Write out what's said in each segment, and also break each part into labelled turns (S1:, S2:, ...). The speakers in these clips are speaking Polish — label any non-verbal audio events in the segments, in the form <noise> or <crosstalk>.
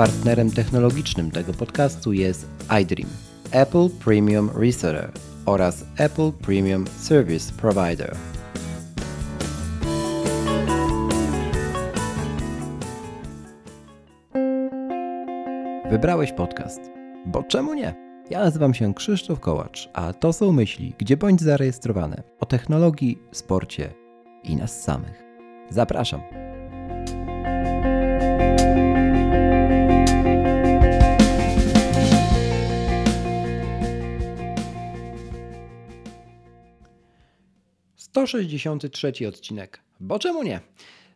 S1: partnerem technologicznym tego podcastu jest iDream, Apple Premium Reseller oraz Apple Premium Service Provider. Wybrałeś podcast, bo czemu nie? Ja nazywam się Krzysztof Kołacz, a to są myśli, gdzie bądź zarejestrowane o technologii, sporcie i nas samych. Zapraszam. Sto sześćdziesiąty trzeci odcinek. Bo czemu nie?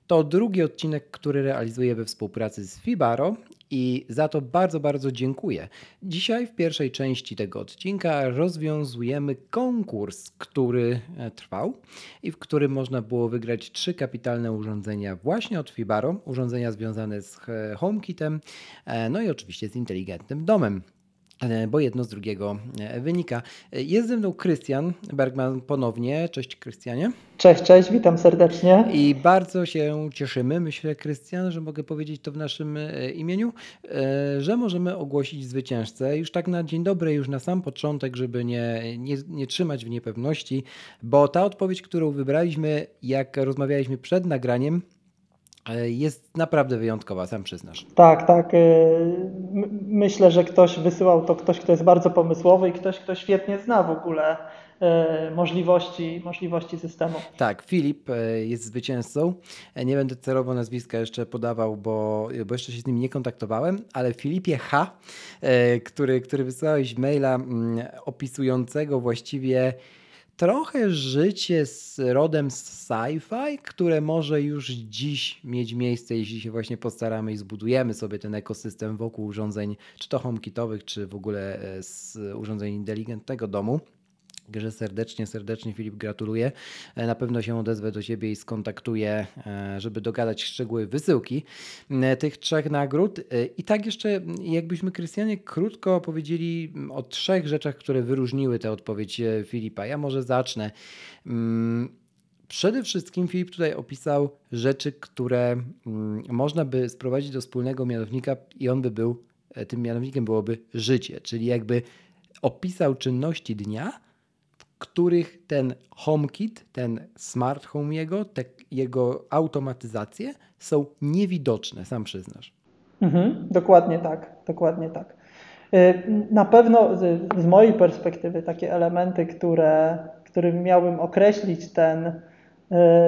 S1: To drugi odcinek, który realizuję we współpracy z Fibaro i za to bardzo, bardzo dziękuję. Dzisiaj w pierwszej części tego odcinka rozwiązujemy konkurs, który e, trwał i w którym można było wygrać trzy kapitalne urządzenia właśnie od Fibaro, urządzenia związane z e, HomeKitem, e, no i oczywiście z inteligentnym domem. E, bo jedno z drugiego e, wynika. E, jest ze mną Krystian Bergman ponownie. Cześć Krystianie.
S2: Cześć, cześć, witam serdecznie.
S1: I bardzo się cieszymy, myślę Krystian, że mogę powiedzieć to w naszym imieniu, że możemy ogłosić zwycięzcę już tak na dzień dobry, już na sam początek, żeby nie, nie, nie trzymać w niepewności, bo ta odpowiedź, którą wybraliśmy, jak rozmawialiśmy przed nagraniem, jest naprawdę wyjątkowa, sam przyznasz.
S2: Tak, tak. Y, myślę, że ktoś wysyłał to ktoś, kto jest bardzo pomysłowy i ktoś, kto świetnie zna w ogóle y, możliwości, możliwości systemu.
S1: Tak, Filip y, jest zwycięzcą. Nie będę celowo nazwiska jeszcze podawał, bo, bo jeszcze się z nim nie kontaktowałem, ale Filipie H., który, który wysłałeś maila mm, opisującego właściwie trochę życie z rodem z sci-fi, które może już dziś mieć miejsce, jeśli się właśnie postaramy i zbudujemy sobie ten ekosystem wokół urządzeń, czy to HomeKitowych, czy w ogóle e, z urządzeń inteligentnego domu. Także serdecznie, serdecznie Filip gratuluję. E, na pewno się odezwę do Ciebie i skontaktuję, e, żeby dogadać szczegóły wysyłki e, tych trzech nagród. I tak jeszcze, jakbyśmy Krystianie krótko powiedzieli o trzech rzeczach, które wyróżniły tę odpowiedź Filipa. Ja może zacznę. Mm, przede wszystkim Filip tutaj opisał rzeczy, które mm, można by sprowadzić do wspólnego mianownika i on by był, tym mianownikiem byłoby życie, czyli jakby opisał czynności dnia, których ten HomeKit, ten smart home jego, te jego automatyzacje są niewidoczne, sam przyznasz.
S2: Mhm, dokładnie tak, dokładnie tak. Y, na pewno z mojej perspektywy takie elementy, które, którym miałbym określić ten, y,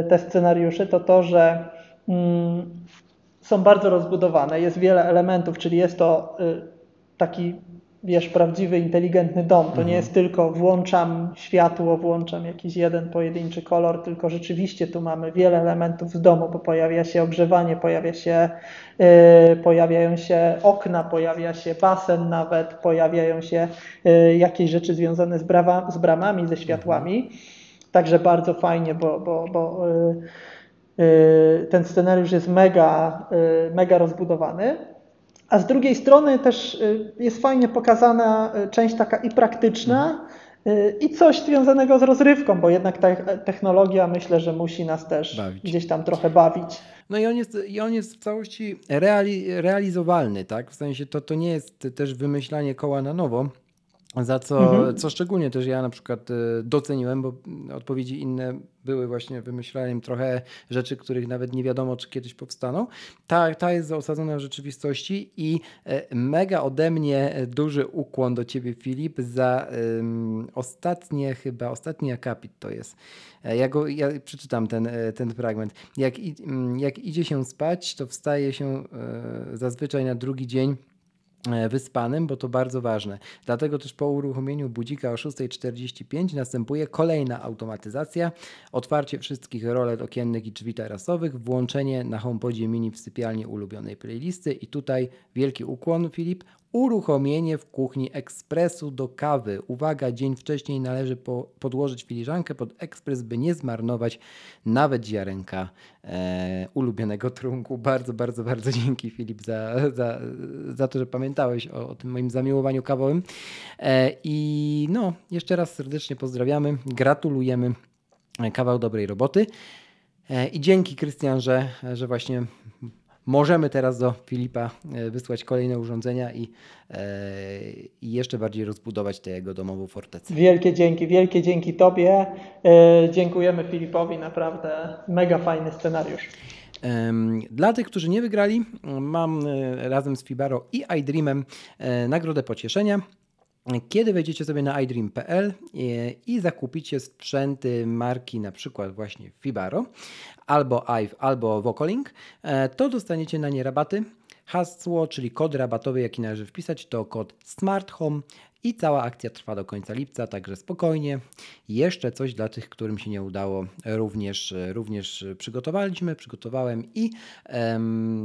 S2: te scenariusze, to to, że mm, są bardzo rozbudowane. Jest wiele elementów, czyli jest to y, taki wiesz, prawdziwy, inteligentny dom. To mhm. nie jest tylko włączam światło, włączam jakiś jeden pojedynczy kolor, tylko rzeczywiście tu mamy wiele elementów z domu, bo pojawia się ogrzewanie, pojawia się, yy, pojawiają się okna, pojawia się basen nawet, pojawiają się yy, jakieś rzeczy związane z, brawa, z bramami, ze światłami. Mhm. Także bardzo fajnie, bo, bo, bo yy, ten scenariusz jest mega, y, mega rozbudowany. A z drugiej strony też y, jest fajnie pokazana y, część taka i praktyczna, y, i coś związanego z rozrywką, bo jednak ta technologia myślę, że musi nas też bawić. gdzieś tam trochę bawić.
S1: No i on jest, i on jest w całości reali, realizowalny, tak? W sensie to, to nie jest też wymyślanie koła na nowo, za co, mhm. co szczególnie też ja na przykład doceniłem, bo odpowiedzi inne były właśnie wymyślaniem trochę rzeczy, których nawet nie wiadomo, czy kiedyś powstaną. Ta, ta jest osadzona w rzeczywistości i e, mega ode mnie duży ukłon do ciebie, Filip, za um, ostatnie, chyba ostatni akapit to jest. E, ja, go, ja przeczytam ten, e, ten fragment. Jak, jak idzie się spać, to wstaje się zazwyczaj na drugi dzień E, wyspanym, bo to bardzo ważne. Dlatego też po uruchomieniu budzika o 6.45 następuje kolejna automatyzacja, otwarcie wszystkich rolet okiennych i drzwi tarasowych, włączenie na HomePodzie mini w sypialni ulubionej playlisty. I tutaj wielki ukłon Filip, uruchomienie w kuchni ekspresu do kawy. Uwaga, dzień wcześniej należy po, podłożyć filiżankę pod ekspres, by nie zmarnować nawet ziarenka e, ulubionego trunku. Bardzo, bardzo, bardzo dzięki Filip za, za, za to, że pamiętałeś o, o tym moim zamiłowaniu kawowym. E, I no, jeszcze raz serdecznie pozdrawiamy, gratulujemy kawał dobrej roboty. E, I dzięki Krystian, że, że właśnie możemy teraz do Filipa wysłać kolejne urządzenia i, i jeszcze bardziej rozbudować tę jego domową fortecę.
S2: Wielkie dzięki, wielkie dzięki Tobie. Dziękujemy Filipowi, naprawdę mega fajny scenariusz.
S1: Dla tych, którzy nie wygrali, mam razem z Fibaro i iDreamem nagrodę pocieszenia. Kiedy wejdziecie sobie na iDream.pl i zakupicie sprzęty marki na przykład właśnie Fibaro albo ive, albo Vocalink, e, to dostaniecie na nie rabaty. Hasło, czyli kod rabatowy, jaki należy wpisać, to kod Smart Home i cała akcja trwa do końca lipca, także spokojnie. Jeszcze coś dla tych, którym się nie udało, również, również przygotowaliśmy, przygotowałem i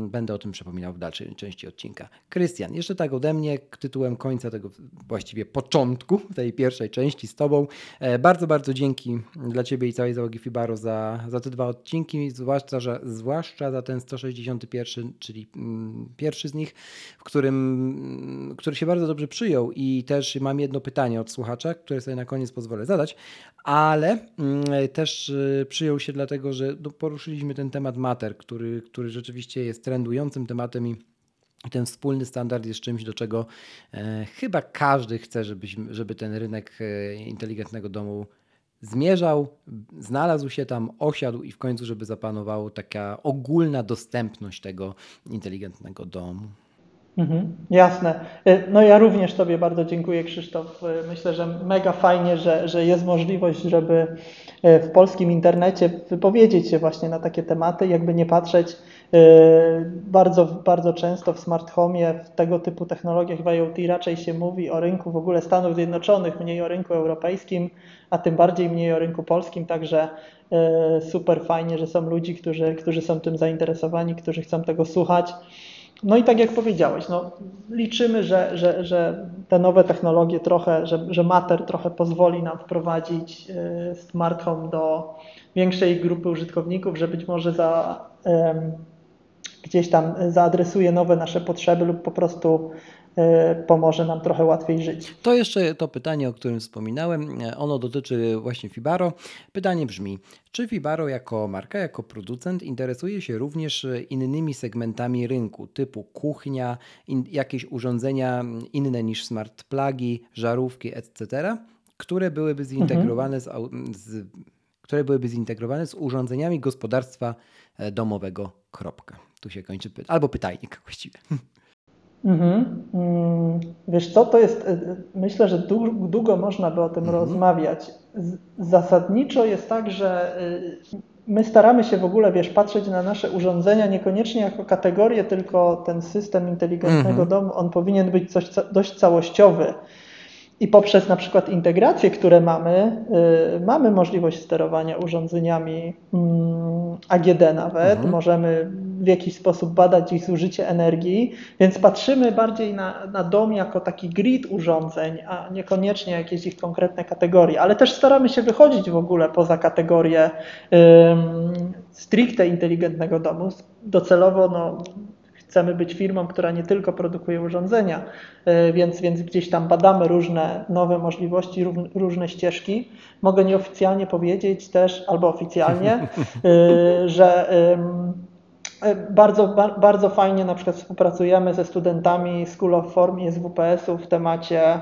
S1: będę o tym przypominał w dalszej części odcinka. Krystian, jeszcze tak ode mnie, tytułem końca tego właściwie początku tej pierwszej części z Tobą. E, bardzo, bardzo dzięki dla Ciebie i całej załogi Fibaro za, za te dwa odcinki, zwłaszcza, że, zwłaszcza za ten 161, czyli mm, pierwszy z nich, w którym, który się bardzo dobrze przyjął i też mam jedno pytanie od słuchacza, które sobie na koniec pozwolę zadać, ale mm, też y, przyjął się dlatego, że no, poruszyliśmy ten temat mater, który, który rzeczywiście jest trendującym tematem i ten wspólny standard jest czymś, do czego e, chyba każdy chce, żebyśmy, żeby ten rynek e, inteligentnego domu zmierzał, znalazł się tam, osiadł i w końcu, żeby zapanowała taka ogólna dostępność tego inteligentnego domu.
S2: Mhm, jasne. E, no ja również Tobie bardzo dziękuję Krzysztof. E, myślę, że mega fajnie, że, że jest możliwość, żeby e, w polskim internecie wypowiedzieć się właśnie na takie tematy, jakby nie patrzeć bardzo, bardzo często w smart home, w tego typu technologiach w IoT raczej się mówi o rynku w ogóle Stanów Zjednoczonych, mniej o rynku europejskim, a tym bardziej mniej o rynku polskim, także super fajnie, że są ludzi, którzy, którzy są tym zainteresowani, którzy chcą tego słuchać. No i tak jak powiedziałeś, no, liczymy, że, że, że te nowe technologie trochę, że, że Mater trochę pozwoli nam wprowadzić y, smart home do większej grupy użytkowników, że być może za, gdzieś tam zaadresuje nowe nasze potrzeby lub po prostu E, pomoże nam trochę łatwiej żyć.
S1: To jeszcze to pytanie, o którym wspominałem. Ono dotyczy właśnie Fibaro. Pytanie brzmi: czy Fibaro jako marka, jako producent interesuje się również innymi segmentami rynku, typu kuchnia, in, jakieś urządzenia inne niż smart plugi, żarówki, etc., które byłyby zintegrowane mhm. z, z które byłyby zintegrowane z urządzeniami gospodarstwa e, domowego. Kropka. Tu się kończy pytanie. Albo pytajnik właściwie. <laughs>
S2: Mhm. Mm, wiesz co, to jest, e, myślę, że długo można by o tym mhm. rozmawiać. Zasadniczo jest tak, że e, my staramy się w ogóle, wiesz, patrzeć na nasze urządzenia niekoniecznie jako kategorię, tylko ten system inteligentnego mhm. domu, on powinien być coś dość całościowy. I poprzez na przykład integracje, które mamy, y, mamy możliwość sterowania urządzeniami mm, AGD nawet, mhm. możemy w jakiś sposób badać ich zużycie energii, więc patrzymy bardziej na, na dom jako taki grid urządzeń, a niekoniecznie jakieś ich konkretne kategorie, ale też staramy się wychodzić w ogóle poza kategorię stricte inteligentnego domu. Docelowo no, chcemy być firmą, która nie tylko produkuje urządzenia, e, więc, więc gdzieś tam badamy różne nowe możliwości, różne ścieżki. Mogę nieoficjalnie powiedzieć też, albo oficjalnie, <laughs> e, że e, bardzo, bardzo fajnie na przykład współpracujemy ze studentami School of Form i SWPS-u w temacie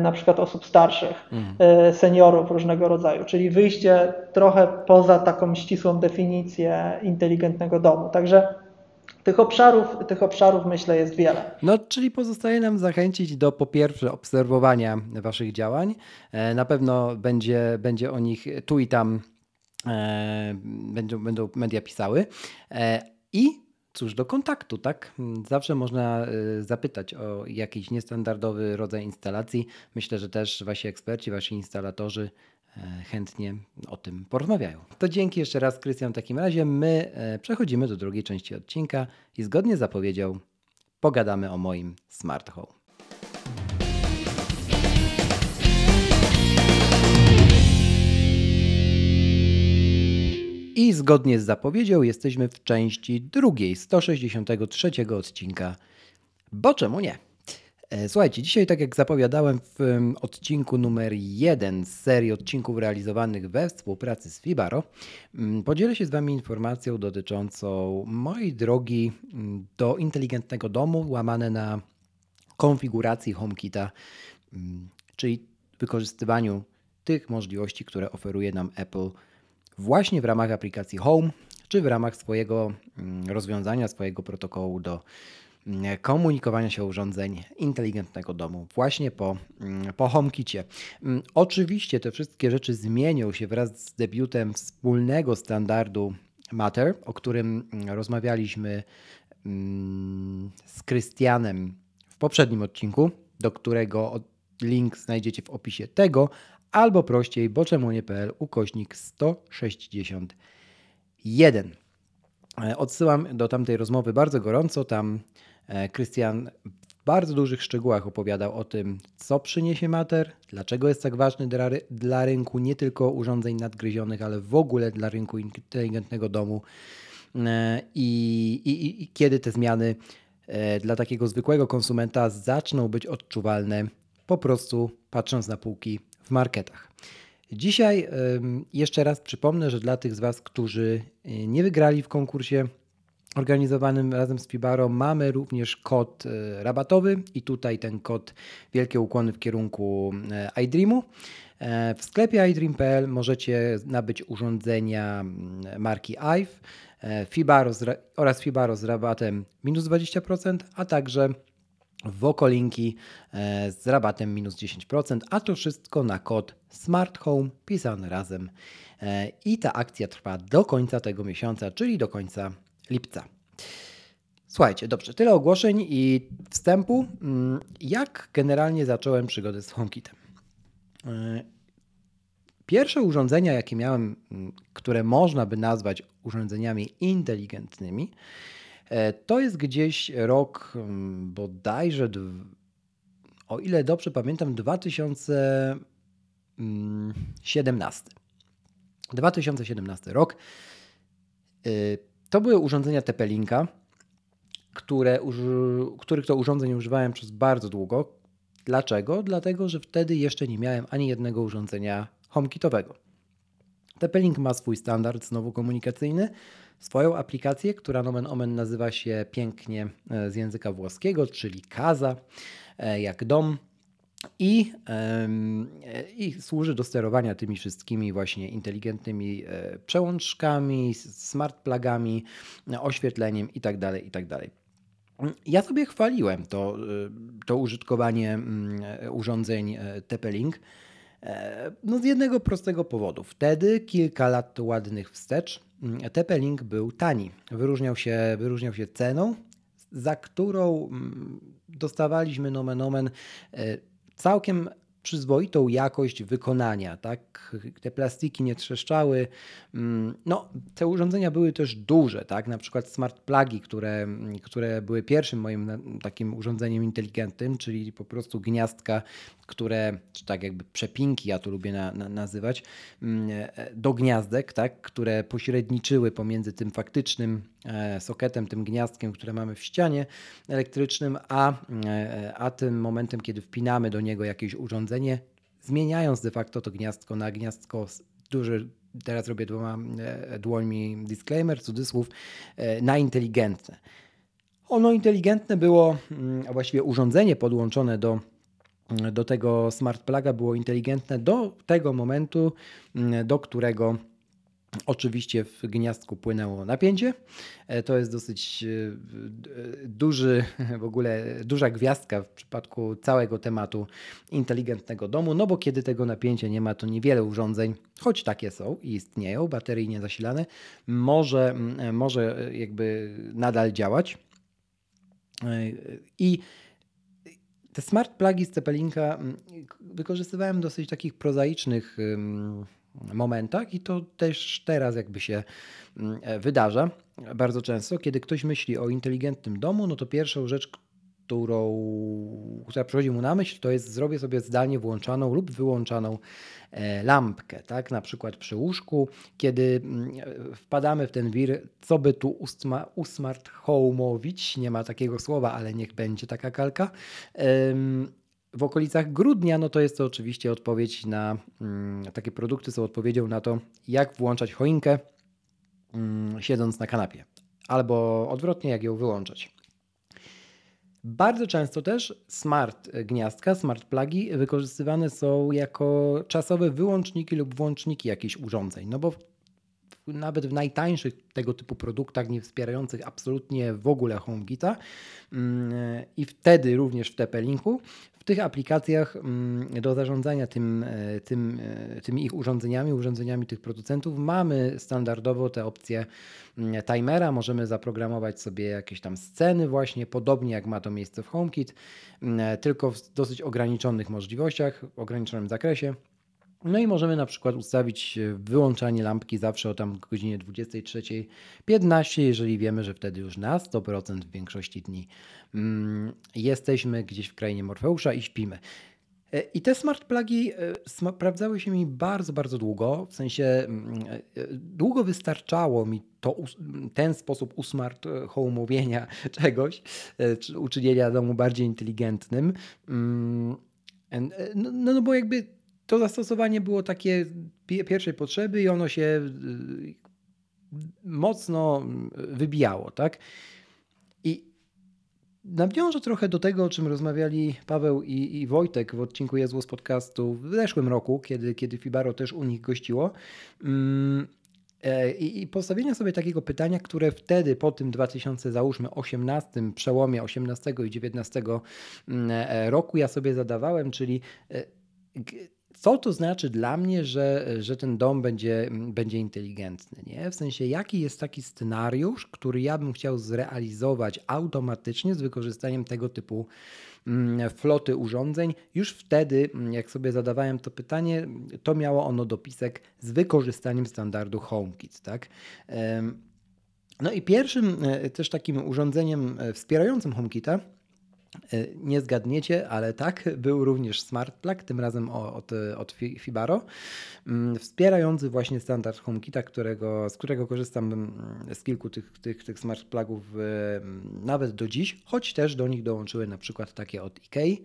S2: na przykład osób starszych, mhm. seniorów różnego rodzaju, czyli wyjście trochę poza taką ścisłą definicję inteligentnego domu. Także tych obszarów, tych obszarów myślę jest wiele.
S1: No, czyli pozostaje nam zachęcić do po pierwsze obserwowania Waszych działań. E, na pewno będzie, będzie o nich tu i tam e, będą, będą media pisały. E, I cóż, do kontaktu, tak? Zawsze można zapytać o jakiś niestandardowy rodzaj instalacji. Myślę, że też Wasi eksperci, Wasi instalatorzy chętnie o tym porozmawiają. To dzięki jeszcze raz, Krystian. W takim razie my e, przechodzimy do drugiej części odcinka i zgodnie z zapowiedzią pogadamy o moim smart home. I zgodnie z zapowiedzią jesteśmy w części drugiej 163 odcinka. Bo czemu nie? E, słuchajcie, dzisiaj, tak jak zapowiadałem w odcinku numer jeden z serii odcinków realizowanych we współpracy z Fibaro, mm, podzielę się z Wami informacją dotyczącą mojej drogi mm, do inteligentnego domu, łamane na konfiguracji HomeKita, mm, czyli wykorzystywaniu tych możliwości, które oferuje nam Apple właśnie w ramach aplikacji Home, czy w ramach swojego rozwiązania, swojego protokołu do komunikowania się urządzeń inteligentnego domu właśnie po, mm, po HomeKicie. Mm, oczywiście te wszystkie rzeczy zmienią się wraz z debiutem wspólnego standardu Matter, o którym mm, rozmawialiśmy z Krystianem w poprzednim odcinku, do którego link znajdziecie w opisie tego, albo prościej boczemunie.pl ukośnik 161. E, odsyłam do tamtej rozmowy bardzo gorąco. Tam Krystian w bardzo dużych szczegółach opowiadał o tym, co przyniesie Mater, dlaczego jest tak ważny dla, dla rynku nie tylko urządzeń nadgryzionych, ale w ogóle dla rynku inteligentnego domu e, i, i, i kiedy te zmiany e, dla takiego zwykłego konsumenta zaczną być odczuwalne po prostu patrząc na półki w marketach. Dzisiaj jeszcze raz przypomnę, że dla tych z Was, którzy nie wygrali w konkursie organizowanym razem z Fibaro mamy również kod e, rabatowy i tutaj ten kod wielkie ukłony w kierunku e, iDreamu. E, w sklepie iDream.pl możecie nabyć urządzenia mm, marki IVE Fibaro oraz Fibaro z rabatem minus 20%, a także Wokolinki z rabatem minus 10%, a to wszystko na kod Smart Home pisany razem. I ta akcja trwa do końca tego miesiąca, czyli do końca lipca. Słuchajcie, dobrze, tyle ogłoszeń i wstępu. Mm, jak generalnie zacząłem przygodę z HomeKitem? E, pierwsze urządzenia, jakie miałem, mm, które można by nazwać urządzeniami inteligentnymi, e, to jest gdzieś rok mm, bodajże, o ile dobrze pamiętam, 2017. 2017 rok. To były urządzenia TP-Linka, które, których to urządzeń używałem przez bardzo długo. Dlaczego? Dlatego, że wtedy jeszcze nie miałem ani jednego urządzenia HomeKitowego. TP-Link ma swój standard znowu komunikacyjny, swoją aplikację, która nomen omen nazywa się pięknie e, z języka włoskiego, czyli Kaza, e, jak dom. I, I, służy do sterowania tymi wszystkimi właśnie inteligentnymi e, przełączkami, smart plugami, oświetleniem itd. Tak itd. Tak ja sobie chwaliłem to, y, to użytkowanie mm, urządzeń e, TP-Link. E, no z jednego prostego powodu. Wtedy, kilka lat ładnych wstecz, mm, TP-Link był tani. Wyróżniał się, wyróżniał się ceną, za którą mm, dostawaliśmy nomen omen e, całkiem przyzwoitą jakość wykonania, tak? Te plastiki nie trzeszczały. Mm, no, te urządzenia były też duże, tak? Na przykład smart plugi, które, które były pierwszym moim takim urządzeniem inteligentnym, czyli po prostu gniazdka, które, czy tak jakby przepinki, ja to lubię na, na, nazywać, mm, do gniazdek, tak? Które pośredniczyły pomiędzy tym faktycznym e, sokietem, tym gniazdkiem, które mamy w ścianie elektrycznym, a, e, a tym momentem, kiedy wpinamy do niego jakieś urządzenie, zmieniając de facto to gniazdko na gniazdko duże, teraz robię dwoma e, dłońmi disclaimer, cudzysłów, na inteligentne. Ono inteligentne było, mm, a właściwie urządzenie podłączone do, do tego smart pluga było inteligentne do tego momentu, mm, do którego Oczywiście w gniazdku płynęło napięcie. E, to jest dosyć e, duży, <laughs> w ogóle duża gwiazdka w przypadku całego tematu inteligentnego domu, no bo kiedy tego napięcia nie ma, to niewiele urządzeń, choć takie są i istnieją, bateryjnie zasilane, może, może jakby nadal działać. E, I te smart plugi z Cepelinka wykorzystywałem w dosyć takich prozaicznych momentach i to też teraz jakby się mm, e, wydarza bardzo często. Kiedy ktoś myśli o inteligentnym domu, no to pierwszą rzecz, którą, która przychodzi mu na myśl, to jest zrobię sobie zdalnie włączaną lub wyłączaną e, lampkę, tak? Na przykład przy łóżku, kiedy mm, wpadamy w ten wir, co by tu usma, usmart home'owić, nie ma takiego słowa, ale niech będzie taka kalka. W okolicach grudnia, no to jest to oczywiście odpowiedź na mm, takie produkty są odpowiedzią na to, jak włączać choinkę mm, siedząc na kanapie, albo odwrotnie, jak ją wyłączać. Bardzo często też smart gniazdka, smart plugi wykorzystywane są jako czasowe wyłączniki lub włączniki jakichś urządzeń. No bo nawet w najtańszych tego typu produktach, nie wspierających absolutnie w ogóle HomeKita mm, i wtedy również w TP-Linku, w tych aplikacjach mm, do zarządzania tym, e, tym, e, tymi ich urządzeniami, urządzeniami tych producentów mamy standardowo te opcje mm, timera. Możemy zaprogramować sobie jakieś tam sceny właśnie, podobnie jak ma to miejsce w HomeKit, mm, tylko w dosyć ograniczonych możliwościach, w ograniczonym zakresie. No i możemy na przykład ustawić e, wyłączanie lampki zawsze o tam godzinie 23.15, jeżeli wiemy, że wtedy już na 100% w większości dni mm, jesteśmy gdzieś w krainie Morfeusza i śpimy. E, I te smart plugi e, sprawdzały się mi bardzo, bardzo długo. W sensie mm, długo wystarczało mi to, ten sposób usmart home'owienia <laughs> czegoś, czy uczynienia domu bardziej inteligentnym. Mm, no, no bo jakby to zastosowanie było takie pierwszej potrzeby i ono się y, mocno wybijało, tak? I nawiążę trochę do tego, o czym rozmawiali Paweł i, i Wojtek w odcinku Jezu z podcastu w zeszłym roku, kiedy, kiedy Fibaro też u nich gościło. Mm, e, I, I postawienia sobie takiego pytania, które wtedy po tym 2000, załóżmy 18, przełomie 18 i 19 mm, e, roku ja sobie zadawałem, czyli e, co to znaczy dla mnie, że, że ten dom będzie, będzie inteligentny? Nie? W sensie, jaki jest taki scenariusz, który ja bym chciał zrealizować automatycznie z wykorzystaniem tego typu mm, floty urządzeń. Już wtedy, mm, jak sobie zadawałem to pytanie, to miało ono dopisek z wykorzystaniem standardu HomeKit. Tak? No i pierwszym e, też takim urządzeniem e, wspierającym HomeKita nie zgadniecie, ale tak, był również Smart Plug, tym razem od, od Fibaro, mm, wspierający właśnie standard HomeKita, którego, z którego korzystam mm, z kilku tych, tych, tych Smart Plugów mm, nawet do dziś, choć też do nich dołączyły na przykład takie od IKEA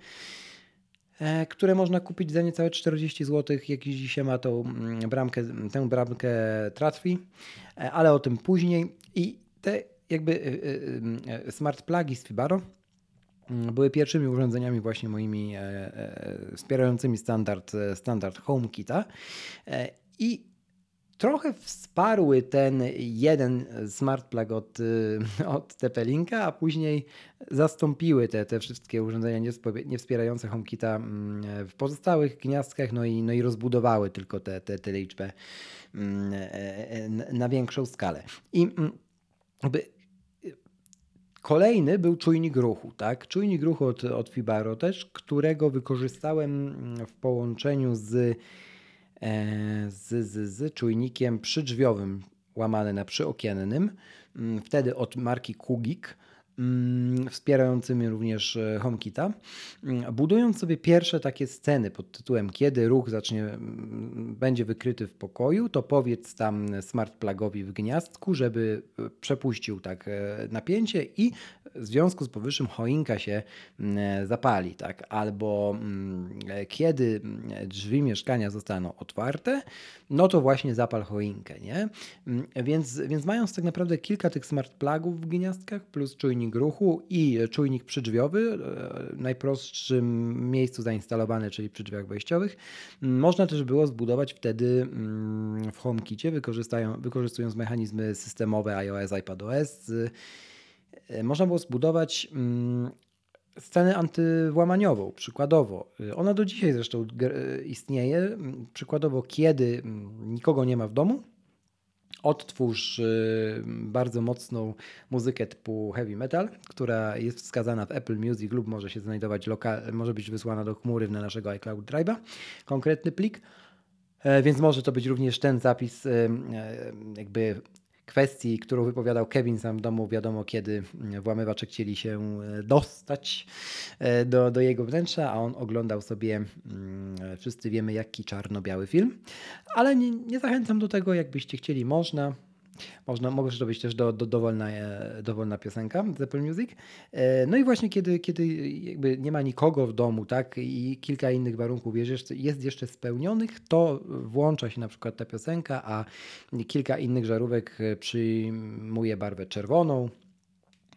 S1: e, które można kupić za niecałe 40 zł, jak dzisiaj ma tą bramkę, tę bramkę Tratwi, e, ale o tym później. I te jakby smart plugi z Fibaro były pierwszymi urządzeniami właśnie moimi e, e, wspierającymi standard, e, standard HomeKita i trochę wsparły ten jeden smart plug od, od TP-Linka, a później zastąpiły te, te wszystkie urządzenia niewspierające HomeKita mm, w pozostałych gniazdkach, no i, no i rozbudowały tylko tę te, te, te liczbę mm, na większą skalę. I jakby Kolejny był czujnik ruchu, tak? Czujnik ruchu od, od Fibaro też, którego wykorzystałem w połączeniu z, e, z, z, z czujnikiem przydrzwiowym łamane na przyokiennym. Mm, wtedy od marki Kugik Mm, wspierającymi również e, HomeKita, mm, budując sobie pierwsze takie sceny pod tytułem kiedy ruch zacznie, mm, będzie wykryty w pokoju, to powiedz tam smart plugowi w gniazdku, żeby e, przepuścił tak e, napięcie i w związku z powyższym choinka się zapali, tak? Albo kiedy drzwi mieszkania zostaną otwarte, no to właśnie zapal choinkę, nie? Więc, więc mając tak naprawdę kilka tych smart plugów w gniazdkach plus czujnik czujnik ruchu i czujnik przydrzwiowy, e, w najprostszym miejscu zainstalowany, czyli przy drzwiach wejściowych. Można też było zbudować wtedy mm, w HomeKitie, wykorzystując mechanizmy systemowe iOS, iPadOS. E, można było zbudować mm, scenę antywłamaniową, przykładowo. Ona do dzisiaj zresztą istnieje. Przykładowo, kiedy nikogo nie ma w domu, odtwórz y, bardzo mocną muzykę typu heavy metal, która jest wskazana w Apple Music lub może się znajdować lokal, może być wysłana do chmury na naszego iCloud Drive'a, konkretny plik. E, więc może to być również ten zapis e, e, jakby kwestii, którą wypowiadał Kevin sam w domu, wiadomo kiedy włamywacze chcieli się dostać do, do jego wnętrza, a on oglądał sobie, wszyscy wiemy jaki czarno-biały film, ale nie, nie zachęcam do tego, jakbyście chcieli, można. Można, może to być też do, do, dowolna, e, dowolna piosenka z Apple Music. E, no i właśnie kiedy, kiedy jakby nie ma nikogo w domu, tak, i kilka innych warunków jest jeszcze spełnionych, to włącza się na przykład ta piosenka, a kilka innych żarówek e, przyjmuje barwę czerwoną.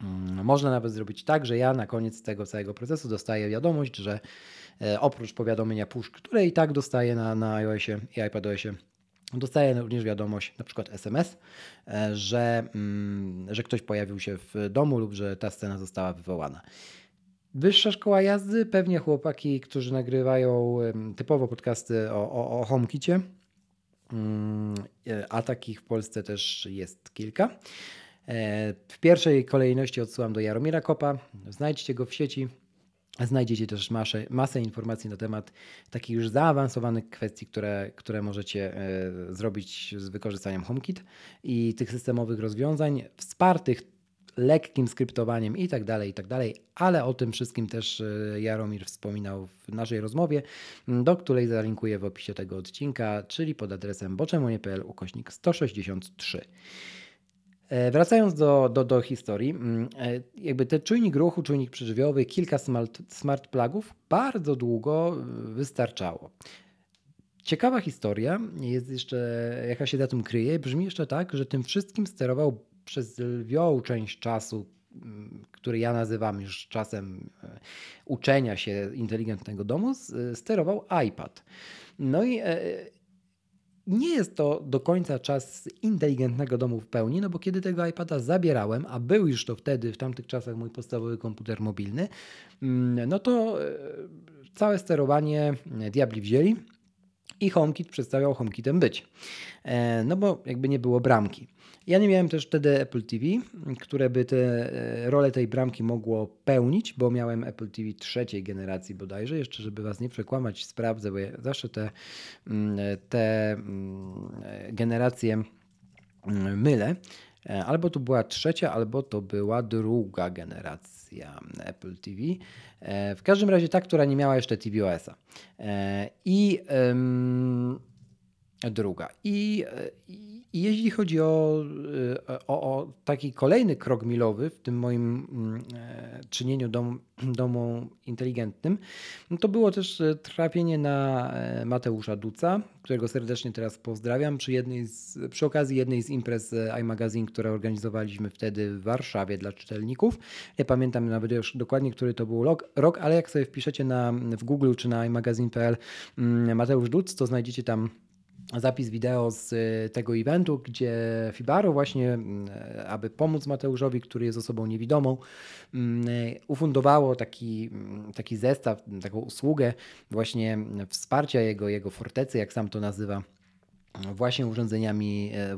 S1: Mm, można nawet zrobić tak, że ja na koniec tego całego procesu dostaję wiadomość, że oprócz powiadomienia push, które i tak dostaję na, na iOSie i iPadOSie, Dostaję również wiadomość, na przykład SMS, e, że, mm, że ktoś pojawił się w domu lub że ta scena została wywołana. Wyższa szkoła jazdy, pewnie chłopaki, którzy nagrywają typowo podcasty o, o, o HomeKicie, mm, e, a takich w Polsce też jest kilka. E, w pierwszej kolejności odsyłam do Jaromira Kopa. Znajdźcie go w sieci. Znajdziecie też masę, masę informacji na temat takich już zaawansowanych kwestii, które, które możecie e, zrobić z wykorzystaniem HomeKit i tych systemowych rozwiązań wspartych lekkim skryptowaniem i tak dalej, i tak dalej, ale o tym wszystkim też e, Jaromir wspominał w naszej rozmowie, do której zalinkuję w opisie tego odcinka, czyli pod adresem boczemonie.pl ukośnik 163. E, wracając do, do, do historii, mm, e, jakby ten czujnik ruchu, czujnik przeżywiowy, kilka smart, smart plugów bardzo długo e, wystarczało. Ciekawa historia jest jeszcze, jaka się za tym kryje, brzmi jeszcze tak, że tym wszystkim sterował przez lwią część czasu, mm, który ja nazywam już czasem uczenia się inteligentnego domu, sterował iPad. No i nie jest to do końca czas inteligentnego domu w pełni, no bo kiedy tego iPada zabierałem, a był już to wtedy, w tamtych czasach mój podstawowy komputer mobilny, mm, no to e, całe sterowanie diabli wzięli i HomeKit przedstawiał HomeKitem być. E, no bo jakby nie było bramki. Ja nie miałem też wtedy Apple TV, które by te e, rolę tej bramki mogło pełnić, bo miałem Apple TV trzeciej generacji bodajże. Jeszcze, żeby Was nie przekłamać, sprawdzę, bo ja zawsze te, mm, te mm, generacje mm, mylę. E, albo to była trzecia, albo to była druga generacja Apple TV. E, w każdym razie ta, która nie miała jeszcze tvOS-a. I druga. I, i jeśli chodzi o, e, o, o, taki kolejny krok milowy w tym moim mm, e, czynieniu dom, domu inteligentnym, no to było też e, trafienie na Mateusza Duca, którego serdecznie teraz pozdrawiam, przy, jednej z, przy okazji jednej z imprez iMagazine, które organizowaliśmy wtedy w Warszawie dla czytelników. Nie pamiętam nawet już dokładnie, który to był rok, rok ale jak sobie wpiszecie na, w Google czy na imagazine.pl mm, Mateusz Duc, to znajdziecie tam zapis wideo z y, tego eventu, gdzie Fibaro właśnie, mm, aby pomóc Mateuszowi, który jest osobą niewidomą, mm, ufundowało taki, mm, taki zestaw, taką usługę właśnie wsparcia jego, jego fortecy, jak sam to nazywa właśnie urządzeniami, e,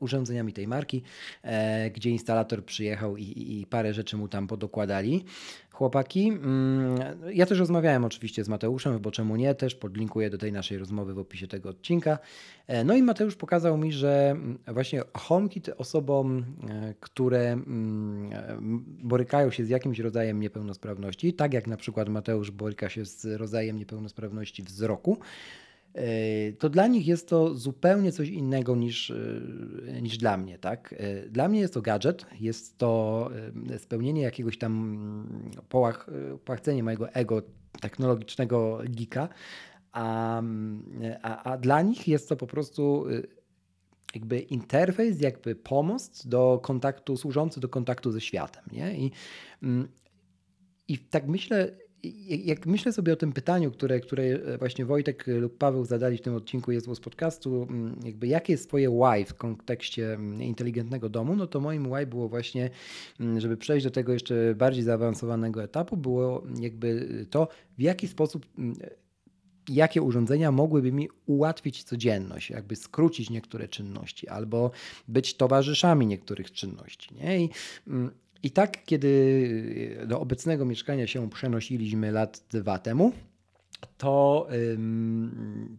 S1: urządzeniami tej marki, e, gdzie instalator przyjechał i, i parę rzeczy mu tam podokładali. Chłopaki, mm, ja też rozmawiałem oczywiście z Mateuszem, bo czemu nie, też podlinkuję do tej naszej rozmowy w opisie tego odcinka. E, no i Mateusz pokazał mi, że mm, właśnie HomeKit osobom, które mm, borykają się z jakimś rodzajem niepełnosprawności, tak jak na przykład Mateusz boryka się z rodzajem niepełnosprawności wzroku, to dla nich jest to zupełnie coś innego niż, e, niż dla mnie. Tak? E, dla mnie jest to gadżet, jest to spełnienie jakiegoś tam mm, połach, płachcenie mojego ego technologicznego geeka, a, a, a dla nich jest to po prostu jakby interfejs, jakby pomost do kontaktu, służący do kontaktu ze światem. Nie? I, mm, i tak myślę, jak myślę sobie o tym pytaniu, które, które właśnie Wojtek lub Paweł zadali w tym odcinku jest z podcastu, mm, jakby jakie jest twoje why w kontekście mm, inteligentnego domu, no to moim why było właśnie, mm, żeby przejść do tego jeszcze bardziej zaawansowanego etapu, było jakby to, w jaki sposób jakie urządzenia mogłyby mi ułatwić codzienność, jakby skrócić niektóre czynności albo być towarzyszami niektórych czynności. Nie? I i tak, kiedy do obecnego mieszkania się przenosiliśmy lat dwa temu, to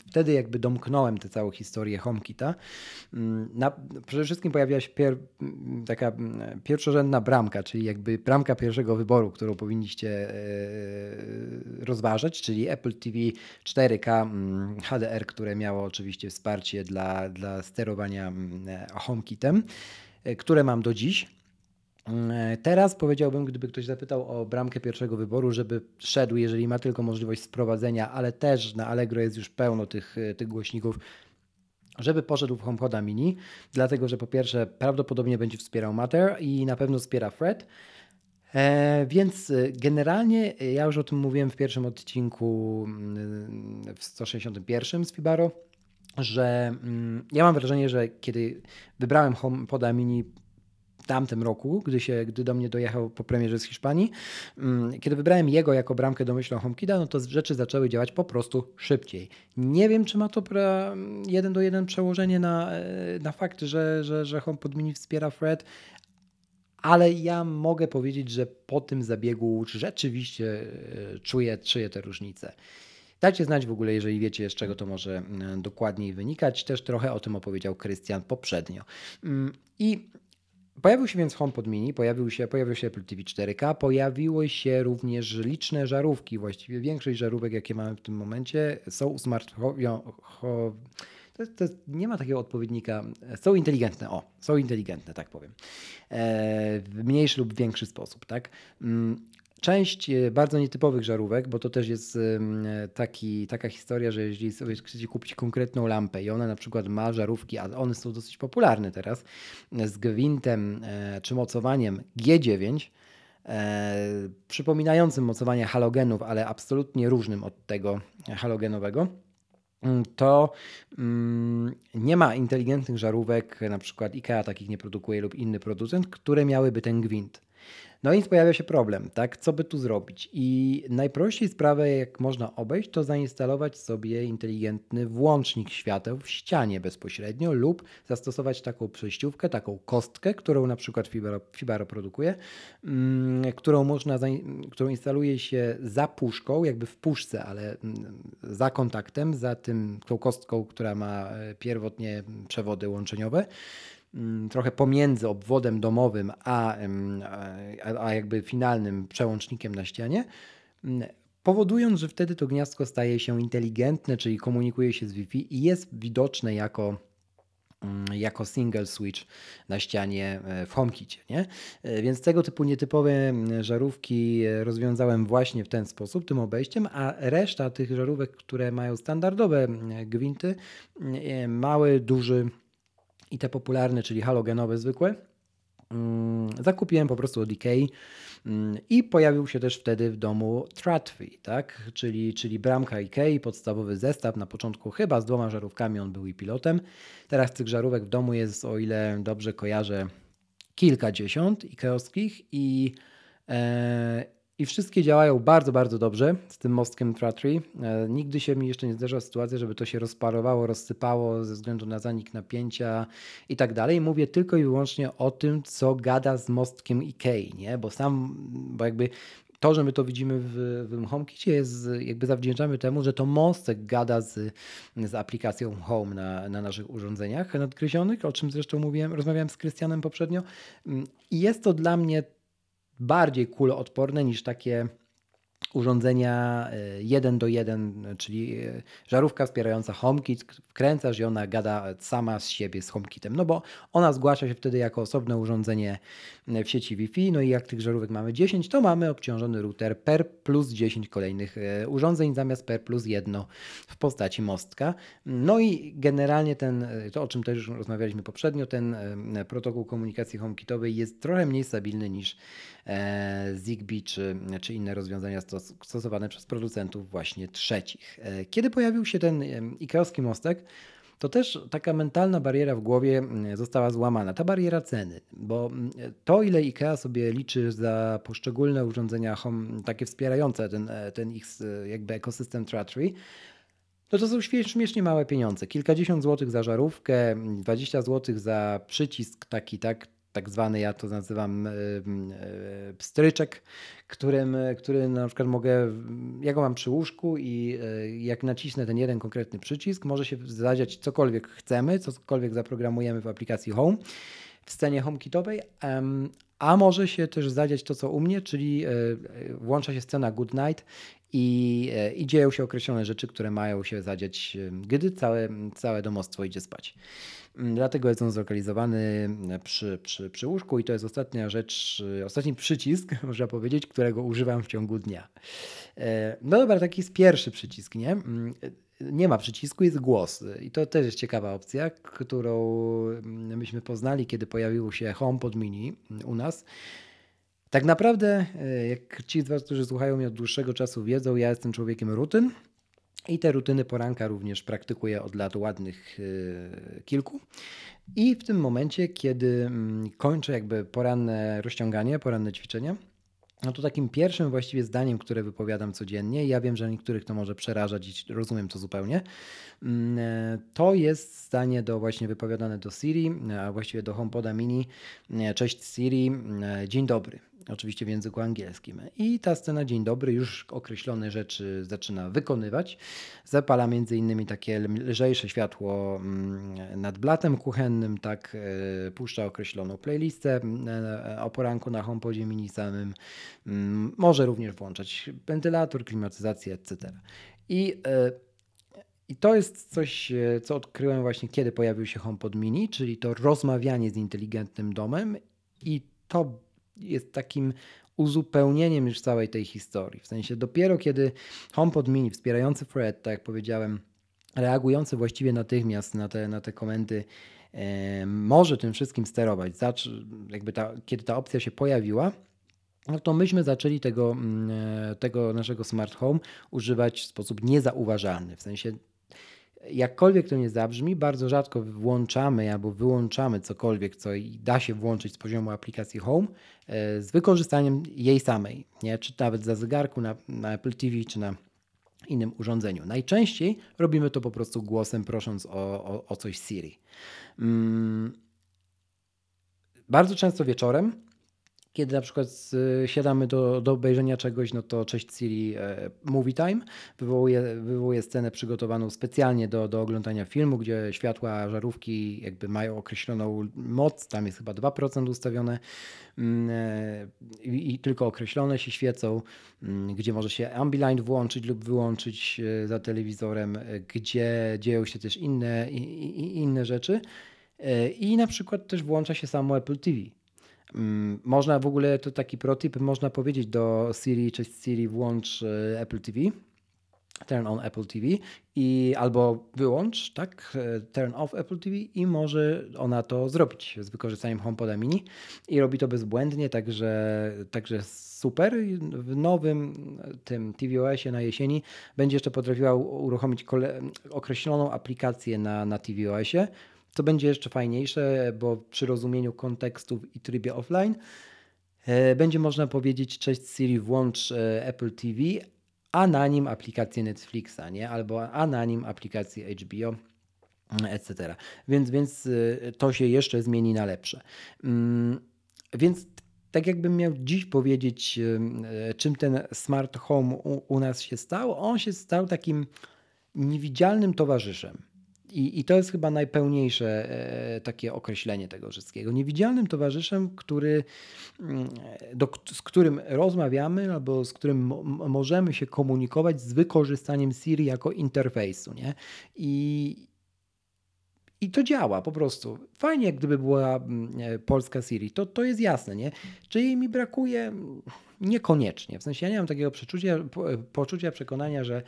S1: wtedy jakby domknąłem tę całą historię HomeKita. Na, przede wszystkim pojawiła się pier, taka pierwszorzędna bramka, czyli jakby bramka pierwszego wyboru, którą powinniście e, rozważać, czyli Apple TV 4K HDR, które miało oczywiście wsparcie dla, dla sterowania HomeKitem, e, które mam do dziś. E, teraz powiedziałbym, gdyby ktoś zapytał o bramkę pierwszego wyboru, żeby szedł, jeżeli ma tylko możliwość sprowadzenia, ale też na Allegro jest już pełno tych, e, tych głośników, żeby poszedł w HomePoda Mini, dlatego że po pierwsze prawdopodobnie będzie wspierał Matter i na pewno wspiera Fred. E, więc e, generalnie ja już o tym mówiłem w pierwszym odcinku mm, w 161 z Fibaro, że mm, ja mam wrażenie, że kiedy wybrałem HomePoda Mini tamtym roku, gdy, się, gdy do mnie dojechał po premierze z Hiszpanii. Mm, kiedy wybrałem jego jako bramkę domyślną HomeKida, no to rzeczy zaczęły działać po prostu szybciej. Nie wiem, czy ma to jeden do jeden przełożenie na, e, na fakt, że, że, że HomePod Mini wspiera Fred, ale ja mogę powiedzieć, że po tym zabiegu rzeczywiście e, czuję, czuję te różnice. Dajcie znać w ogóle, jeżeli wiecie, z czego to może mm, dokładniej wynikać. Też trochę o tym opowiedział Krystian poprzednio. Mm, I Pojawił się więc HomePod Mini, pojawił się, pojawił się Apple TV 4K, pojawiły się również liczne żarówki, właściwie większość żarówek, jakie mamy w tym momencie, są u smartfonów. To, to nie ma takiego odpowiednika. Są inteligentne, o, są inteligentne, tak powiem. E, w mniejszy lub większy sposób, tak? Część e, bardzo nietypowych żarówek, bo to też jest taki, taka historia, że jeżeli sobie chcecie kupić konkretną lampę i ona na przykład ma żarówki, a one są dosyć popularne teraz, z gwintem e, czy mocowaniem G9, e, przypominającym mocowanie halogenów, ale absolutnie różnym od tego halogenowego, mm, to mm, nie ma inteligentnych żarówek, na przykład IKEA takich nie produkuje lub inny producent, które miałyby ten gwint. No i pojawia się problem, tak? Co by tu zrobić? I najprościej sprawę, jak można obejść, to zainstalować sobie inteligentny włącznik świateł w ścianie bezpośrednio lub zastosować taką przejściówkę, taką kostkę, którą na przykład Fibaro, Fibaro produkuje, mm, którą można, którą instaluje się za puszką, jakby w puszce, ale mm, za kontaktem, za tym, tą kostką, która ma e, pierwotnie przewody łączeniowe. Mm, trochę pomiędzy obwodem domowym a, a, a jakby finalnym przełącznikiem na ścianie, mm, powodując, że wtedy to gniazdko staje się inteligentne, czyli komunikuje się z Wi-Fi i jest widoczne jako mm, jako single switch na ścianie e, w HomeKitie. Nie? E, więc tego typu nietypowe żarówki e, rozwiązałem właśnie w ten sposób, tym obejściem, a reszta tych żarówek, które mają standardowe gwinty, mały, duży i te popularne, czyli halogenowe zwykłe, mm, zakupiłem po prostu od Ikei mm, i pojawił się też wtedy w domu Tratwy, tak? czyli, czyli bramka Ikei, podstawowy zestaw, na początku chyba z dwoma żarówkami on był i pilotem. Teraz tych żarówek w domu jest, o ile dobrze kojarzę, kilkadziesiąt ikeowskich i, e, i wszystkie działają bardzo, bardzo dobrze z tym mostkiem Tratry. E, nigdy się mi jeszcze nie zdarzyła sytuacja, żeby to się rozparowało, rozsypało ze względu na zanik napięcia i tak dalej. Mówię tylko i wyłącznie o tym, co gada z mostkiem IKEA, nie? Bo sam, bo jakby to, że my to widzimy w, w HomeKitie jest, jakby zawdzięczamy temu, że to mostek gada z, z aplikacją Home na, na naszych urządzeniach nadgryzionych, o czym zresztą mówiłem, rozmawiałem z Krystianem poprzednio mm, i jest to dla mnie bardziej kuloodporne niż takie urządzenia 1 e, do 1, czyli e, żarówka wspierająca HomeKit, wkręcasz i ona gada sama z siebie z HomeKitem, no bo ona zgłasza się wtedy jako osobne urządzenie w sieci Wi-Fi, no i jak tych żarówek mamy 10, to mamy obciążony router per plus 10 kolejnych e, urządzeń zamiast per plus 1 w postaci mostka. No i generalnie ten, to o czym też już rozmawialiśmy poprzednio, ten protokół komunikacji HomeKitowej jest trochę mniej stabilny niż Zigbee czy, czy inne rozwiązania stosowane przez producentów właśnie trzecich. E, kiedy pojawił się ten ikeowski mostek, to też taka mentalna bariera w głowie została złamana. Ta bariera ceny, bo to, ile IKEA sobie liczy za poszczególne urządzenia home, takie wspierające ten, e, ten ich e, jakby ekosystem Tratry, no to są śmiesznie małe pieniądze. Kilkadziesiąt złotych za żarówkę, 20 złotych za przycisk taki, tak, tak zwany, ja to nazywam pstryczek, którym, który na przykład mogę, ja go mam przy łóżku i jak nacisnę ten jeden konkretny przycisk, może się zadziać cokolwiek chcemy, cokolwiek zaprogramujemy w aplikacji Home w scenie HomeKitowej, a może się też zadziać to, co u mnie, czyli włącza się scena Good Night i, e, i dzieją się określone rzeczy, które mają się zadziać, e, gdy całe, całe domostwo idzie spać. Mm, dlatego jest on zlokalizowany przy, przy, przy łóżku i to jest ostatnia rzecz, e, ostatni przycisk, <laughs> można powiedzieć, którego używam w ciągu dnia. No dobra, taki jest pierwszy przycisk, nie? Mm, nie ma przycisku, jest głos. I to też jest ciekawa opcja, którą mm, myśmy poznali, kiedy pojawił się HomePod Mini u nas. Tak naprawdę, e, jak ci z Was, którzy słuchają mnie od dłuższego czasu wiedzą, ja jestem człowiekiem rutyn i te rutyny poranka również praktykuję od lat ładnych e, kilku. I w tym momencie, kiedy mm, kończę jakby poranne rozciąganie, poranne ćwiczenie, no to takim pierwszym właściwie zdaniem, które wypowiadam codziennie, ja wiem, że niektórych to może przerażać i rozumiem to zupełnie, mm, e, to jest zdanie do właśnie wypowiadane do Siri, a właściwie do HomePoda Mini. Cześć Siri, dzień dobry oczywiście w języku angielskim. I ta scena Dzień dobry już określone rzeczy zaczyna wykonywać. Zapala między innymi takie lżejsze światło mm, nad blatem kuchennym, tak e, puszcza określoną playlistę e, o poranku na HomePodzie mini samym. Mm, może również włączać wentylator, klimatyzację, etc. I e, i to jest coś, co odkryłem właśnie, kiedy pojawił się HomePod Mini, czyli to rozmawianie z inteligentnym domem i to jest takim uzupełnieniem już całej tej historii. W sensie dopiero kiedy HomePod Mini wspierający Fred, tak jak powiedziałem, reagujący właściwie natychmiast na te, na te komendy, e, może tym wszystkim sterować. Zacz, jakby ta, kiedy ta opcja się pojawiła, no to myśmy zaczęli tego, mm, e, tego naszego smart home używać w sposób niezauważalny. W sensie jakkolwiek to nie zabrzmi, bardzo rzadko włączamy albo wyłączamy cokolwiek, co da się włączyć z poziomu aplikacji Home e, z wykorzystaniem jej samej, nie? czy nawet za zegarku na, na Apple TV, czy na innym urządzeniu. Najczęściej robimy to po prostu głosem, prosząc o, o, o coś Siri. Hmm. Bardzo często wieczorem kiedy na przykład siadamy do, do obejrzenia czegoś, no to cześć Siri e, Movie Time wywołuje, wywołuje scenę przygotowaną specjalnie do, do oglądania filmu, gdzie światła żarówki jakby mają określoną moc, tam jest chyba 2% ustawione mm, e, i, tylko określone się świecą, mm, gdzie może się Ambilight włączyć lub wyłączyć e, za telewizorem, gdzie dzieją się też inne, i, inne rzeczy. I na przykład też włącza się samo Apple TV. Mm, można w ogóle, to taki protip, można powiedzieć do Siri, cześć Siri, włącz e, Apple TV, turn on Apple TV i albo wyłącz, tak, e, turn off Apple TV i może ona to zrobić z wykorzystaniem HomePoda mini i robi to bezbłędnie, także, także super. W nowym tym tvOSie na jesieni będzie jeszcze potrafiła uruchomić określoną aplikację na, na tvOSie, co będzie jeszcze fajniejsze, bo przy rozumieniu kontekstów i trybie offline e, będzie można powiedzieć cześć Siri włącz e, Apple TV, a na nim aplikację Netflixa, nie? albo a na nim aplikację HBO etc. Więc, więc e, to się jeszcze zmieni na lepsze. Mm, więc tak jakbym miał dziś powiedzieć, czym ten smart home u, u nas się stał, on się stał takim niewidzialnym towarzyszem. I, I to jest chyba najpełniejsze e, takie określenie tego wszystkiego. Niewidzialnym towarzyszem, który, mm, do, z którym rozmawiamy albo z którym możemy się komunikować z wykorzystaniem Siri jako interfejsu. Nie? I, i to działa po prostu. Fajnie, gdyby była mm, e, polska Siri. To, to jest jasne, nie? Czy jej mi brakuje? Niekoniecznie. W sensie ja nie mam takiego przeczucia, poczucia, przekonania, że,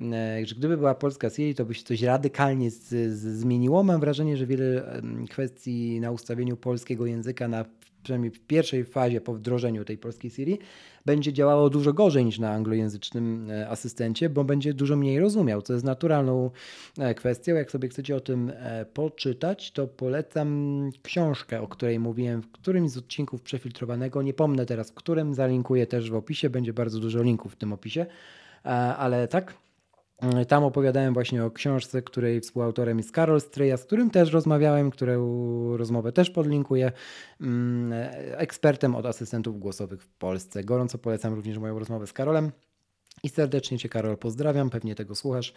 S1: e, że gdyby była polska Siri, to by się coś radykalnie z, z, zmieniło. Mam wrażenie, że wiele kwestii na ustawieniu polskiego języka na przynajmniej w pierwszej fazie po wdrożeniu tej polskiej Siri, będzie działało dużo gorzej niż na anglojęzycznym e, asystencie, bo będzie dużo mniej rozumiał, co jest naturalną e, kwestią. Jak sobie chcecie o tym e, poczytać, to polecam książkę, o której mówiłem w którymś z odcinków przefiltrowanego. Nie pomnę teraz, w którym zalinkuję też w opisie. Będzie bardzo dużo linków w tym opisie, ale tak. Tam opowiadałem właśnie o książce, której współautorem jest Karol Stryja, z którym też rozmawiałem, którą rozmowę też podlinkuję. Mm, ekspertem od asystentów głosowych w Polsce. Gorąco polecam również moją rozmowę z Karolem. I serdecznie Cię, Karol, pozdrawiam. Pewnie tego słuchasz.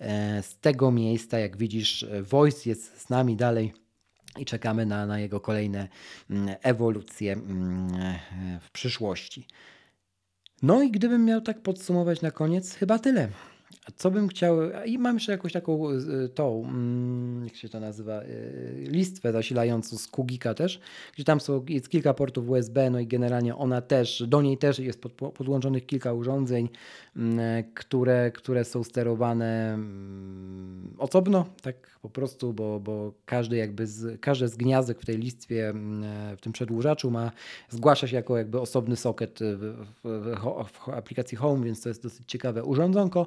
S1: E, z tego miejsca, jak widzisz, Voice jest z nami dalej i czekamy na, na jego kolejne mm, ewolucje mm, w przyszłości. No i gdybym miał tak podsumować na koniec, chyba tyle. Co bym chciał, i mam jeszcze jakąś taką y, tą, mm, jak się to nazywa, y, listwę zasilającą z Kugika też, gdzie tam są, jest kilka portów USB, no i generalnie ona też, do niej też jest pod, podłączonych kilka urządzeń, mm, które, które są sterowane mm, osobno, tak po prostu, bo, bo każdy jakby, z, każde z gniazdek w tej listwie, w tym przedłużaczu ma, zgłasza się jako jakby osobny socket w, w, w aplikacji Home, więc to jest dosyć ciekawe urządzonko.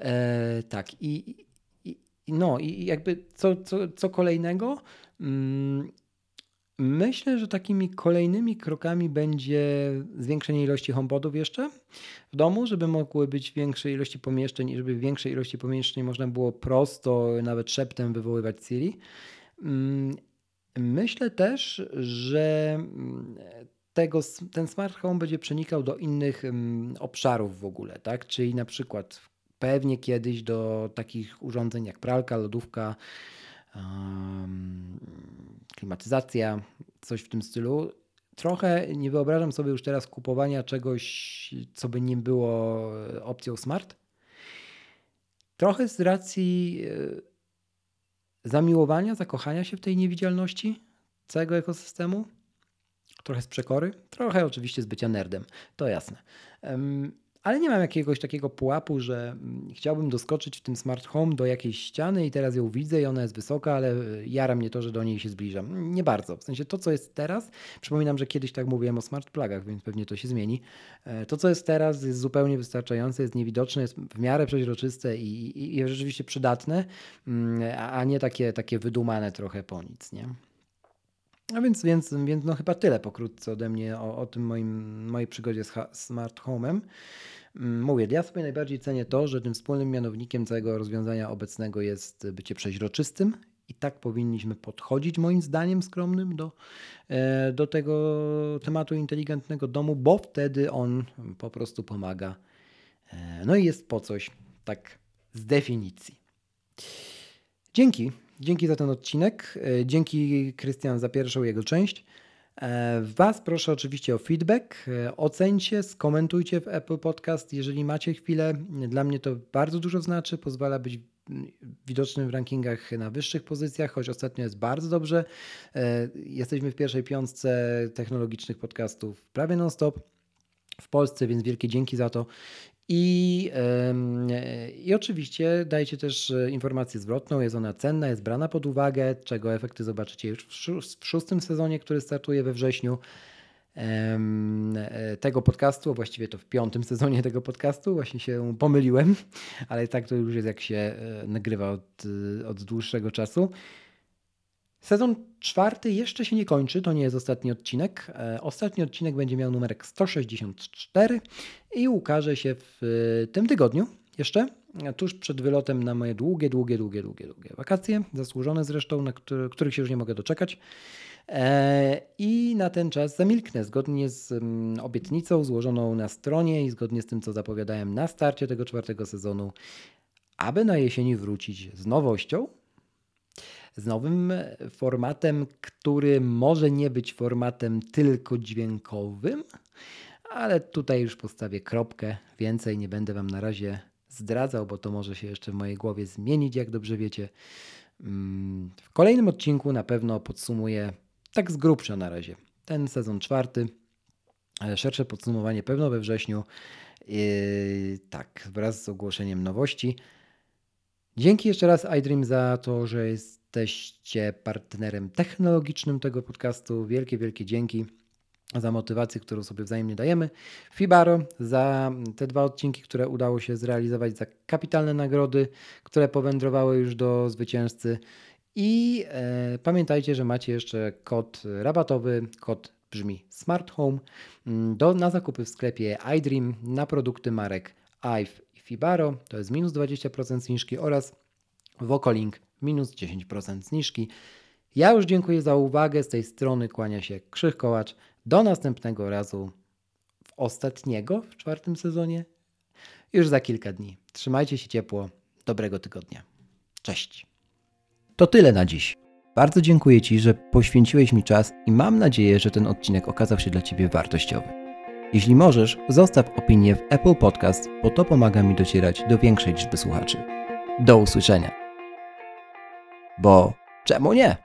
S1: E, tak, i, i, no, i jakby co, co, co kolejnego. Mm, myślę, że takimi kolejnymi krokami będzie zwiększenie ilości HomePodów jeszcze w domu, żeby mogły być większe ilości pomieszczeń i żeby w większej ilości pomieszczeń można było prosto, nawet szeptem wywoływać Siri. Mm, myślę też, że mm, tego, ten smart home będzie przenikał do innych obszarów w ogóle, tak? Czyli na przykład pewnie kiedyś do takich urządzeń jak pralka, lodówka, um, klimatyzacja, coś w tym stylu. Trochę nie wyobrażam sobie już teraz kupowania czegoś, co by nie było opcją smart. Trochę z racji e, zamiłowania, zakochania się w tej niewidzialności całego ekosystemu. Trochę z przekory, trochę oczywiście z bycia nerdem, to jasne ale nie mam jakiegoś takiego pułapu, że mm, chciałbym doskoczyć w tym smart home do jakiejś ściany i teraz ją widzę i ona jest wysoka, ale jara mnie to, że do niej się zbliżam. Nie bardzo. W sensie to, co jest teraz, przypominam, że kiedyś tak mówiłem o smart plugach, więc pewnie to się zmieni. E, to, co jest teraz, jest zupełnie wystarczające, jest niewidoczne, jest w miarę przeźroczyste i, i, i rzeczywiście przydatne, mm, a nie takie, takie wydumane trochę po nic, nie? A więc, więc, więc no chyba tyle pokrótce ode mnie o, o tym moim, mojej przygodzie z smart home'em. Mm, mówię, ja sobie najbardziej cenię to, że tym wspólnym mianownikiem całego rozwiązania obecnego jest bycie przeźroczystym i tak powinniśmy podchodzić, moim zdaniem skromnym, do, e, do tego tematu inteligentnego domu, bo wtedy on po prostu pomaga. E, no i jest po coś, tak z definicji. Dzięki. Dzięki za ten odcinek. E, dzięki Krystian za pierwszą jego część. E, was proszę oczywiście o feedback. E, ocencie, skomentujcie w Apple Podcast, jeżeli macie chwilę. Dla mnie to bardzo dużo znaczy, pozwala być widocznym w rankingach na wyższych pozycjach, choć ostatnio jest bardzo dobrze. Jesteśmy w pierwszej piątce technologicznych podcastów prawie non-stop w Polsce, więc wielkie dzięki za to. I, I oczywiście dajcie też e, informację zwrotną, jest ona cenna, jest brana pod uwagę, czego efekty zobaczycie już w szóstym sezonie, który startuje we wrześniu e, tego podcastu, a właściwie to w piątym <laughs> sezonie tego podcastu, właśnie się pomyliłem, ale tak to już jest jak się e, nagrywa od, od dłuższego czasu. Sezon czwarty jeszcze się nie kończy, to nie jest ostatni odcinek. E, ostatni odcinek będzie miał numerek 164 i ukaże się w e, tym tygodniu jeszcze, tuż przed wylotem na moje długie, długie, długie, długie, długie wakacje, zasłużone zresztą, na których się już nie mogę doczekać. E, I na ten czas zamilknę zgodnie z mm, obietnicą złożoną na stronie i zgodnie z tym, co zapowiadałem na starcie tego czwartego sezonu, aby na jesieni wrócić z nowością, z nowym formatem, który może nie być formatem tylko dźwiękowym, ale tutaj już postawię kropkę. Więcej nie będę Wam na razie zdradzał, bo to może się jeszcze w mojej głowie zmienić, jak dobrze wiecie. Mm, w kolejnym odcinku na pewno podsumuję tak z grubsza na razie ten sezon czwarty. Szersze podsumowanie pewno we wrześniu. Yy, tak, wraz z ogłoszeniem nowości. Dzięki jeszcze raz iDream za to, że jest jesteście partnerem technologicznym tego podcastu. Wielkie, wielkie dzięki za motywację, którą sobie wzajemnie dajemy. Fibaro za te dwa odcinki, które udało się zrealizować, za kapitalne nagrody, które powędrowały już do zwycięzcy. I e, pamiętajcie, że macie jeszcze kod rabatowy, kod brzmi Smart Home, mm, do, na zakupy w sklepie iDream na produkty marek IVE i Fibaro to jest minus 20% zniżki oraz Wokolink minus 10% zniżki. Ja już dziękuję za uwagę. Z tej strony kłania się Krzych Kołacz. Do następnego razu w ostatniego w czwartym sezonie już za kilka dni. Trzymajcie się ciepło. Dobrego tygodnia. Cześć. To tyle na dziś. Bardzo dziękuję Ci, że poświęciłeś mi czas i mam nadzieję, że ten odcinek okazał się dla Ciebie wartościowy. Jeśli możesz, zostaw opinię w Apple Podcast, bo to pomaga mi docierać do większej liczby słuchaczy. Do usłyszenia. Bo czemu nie?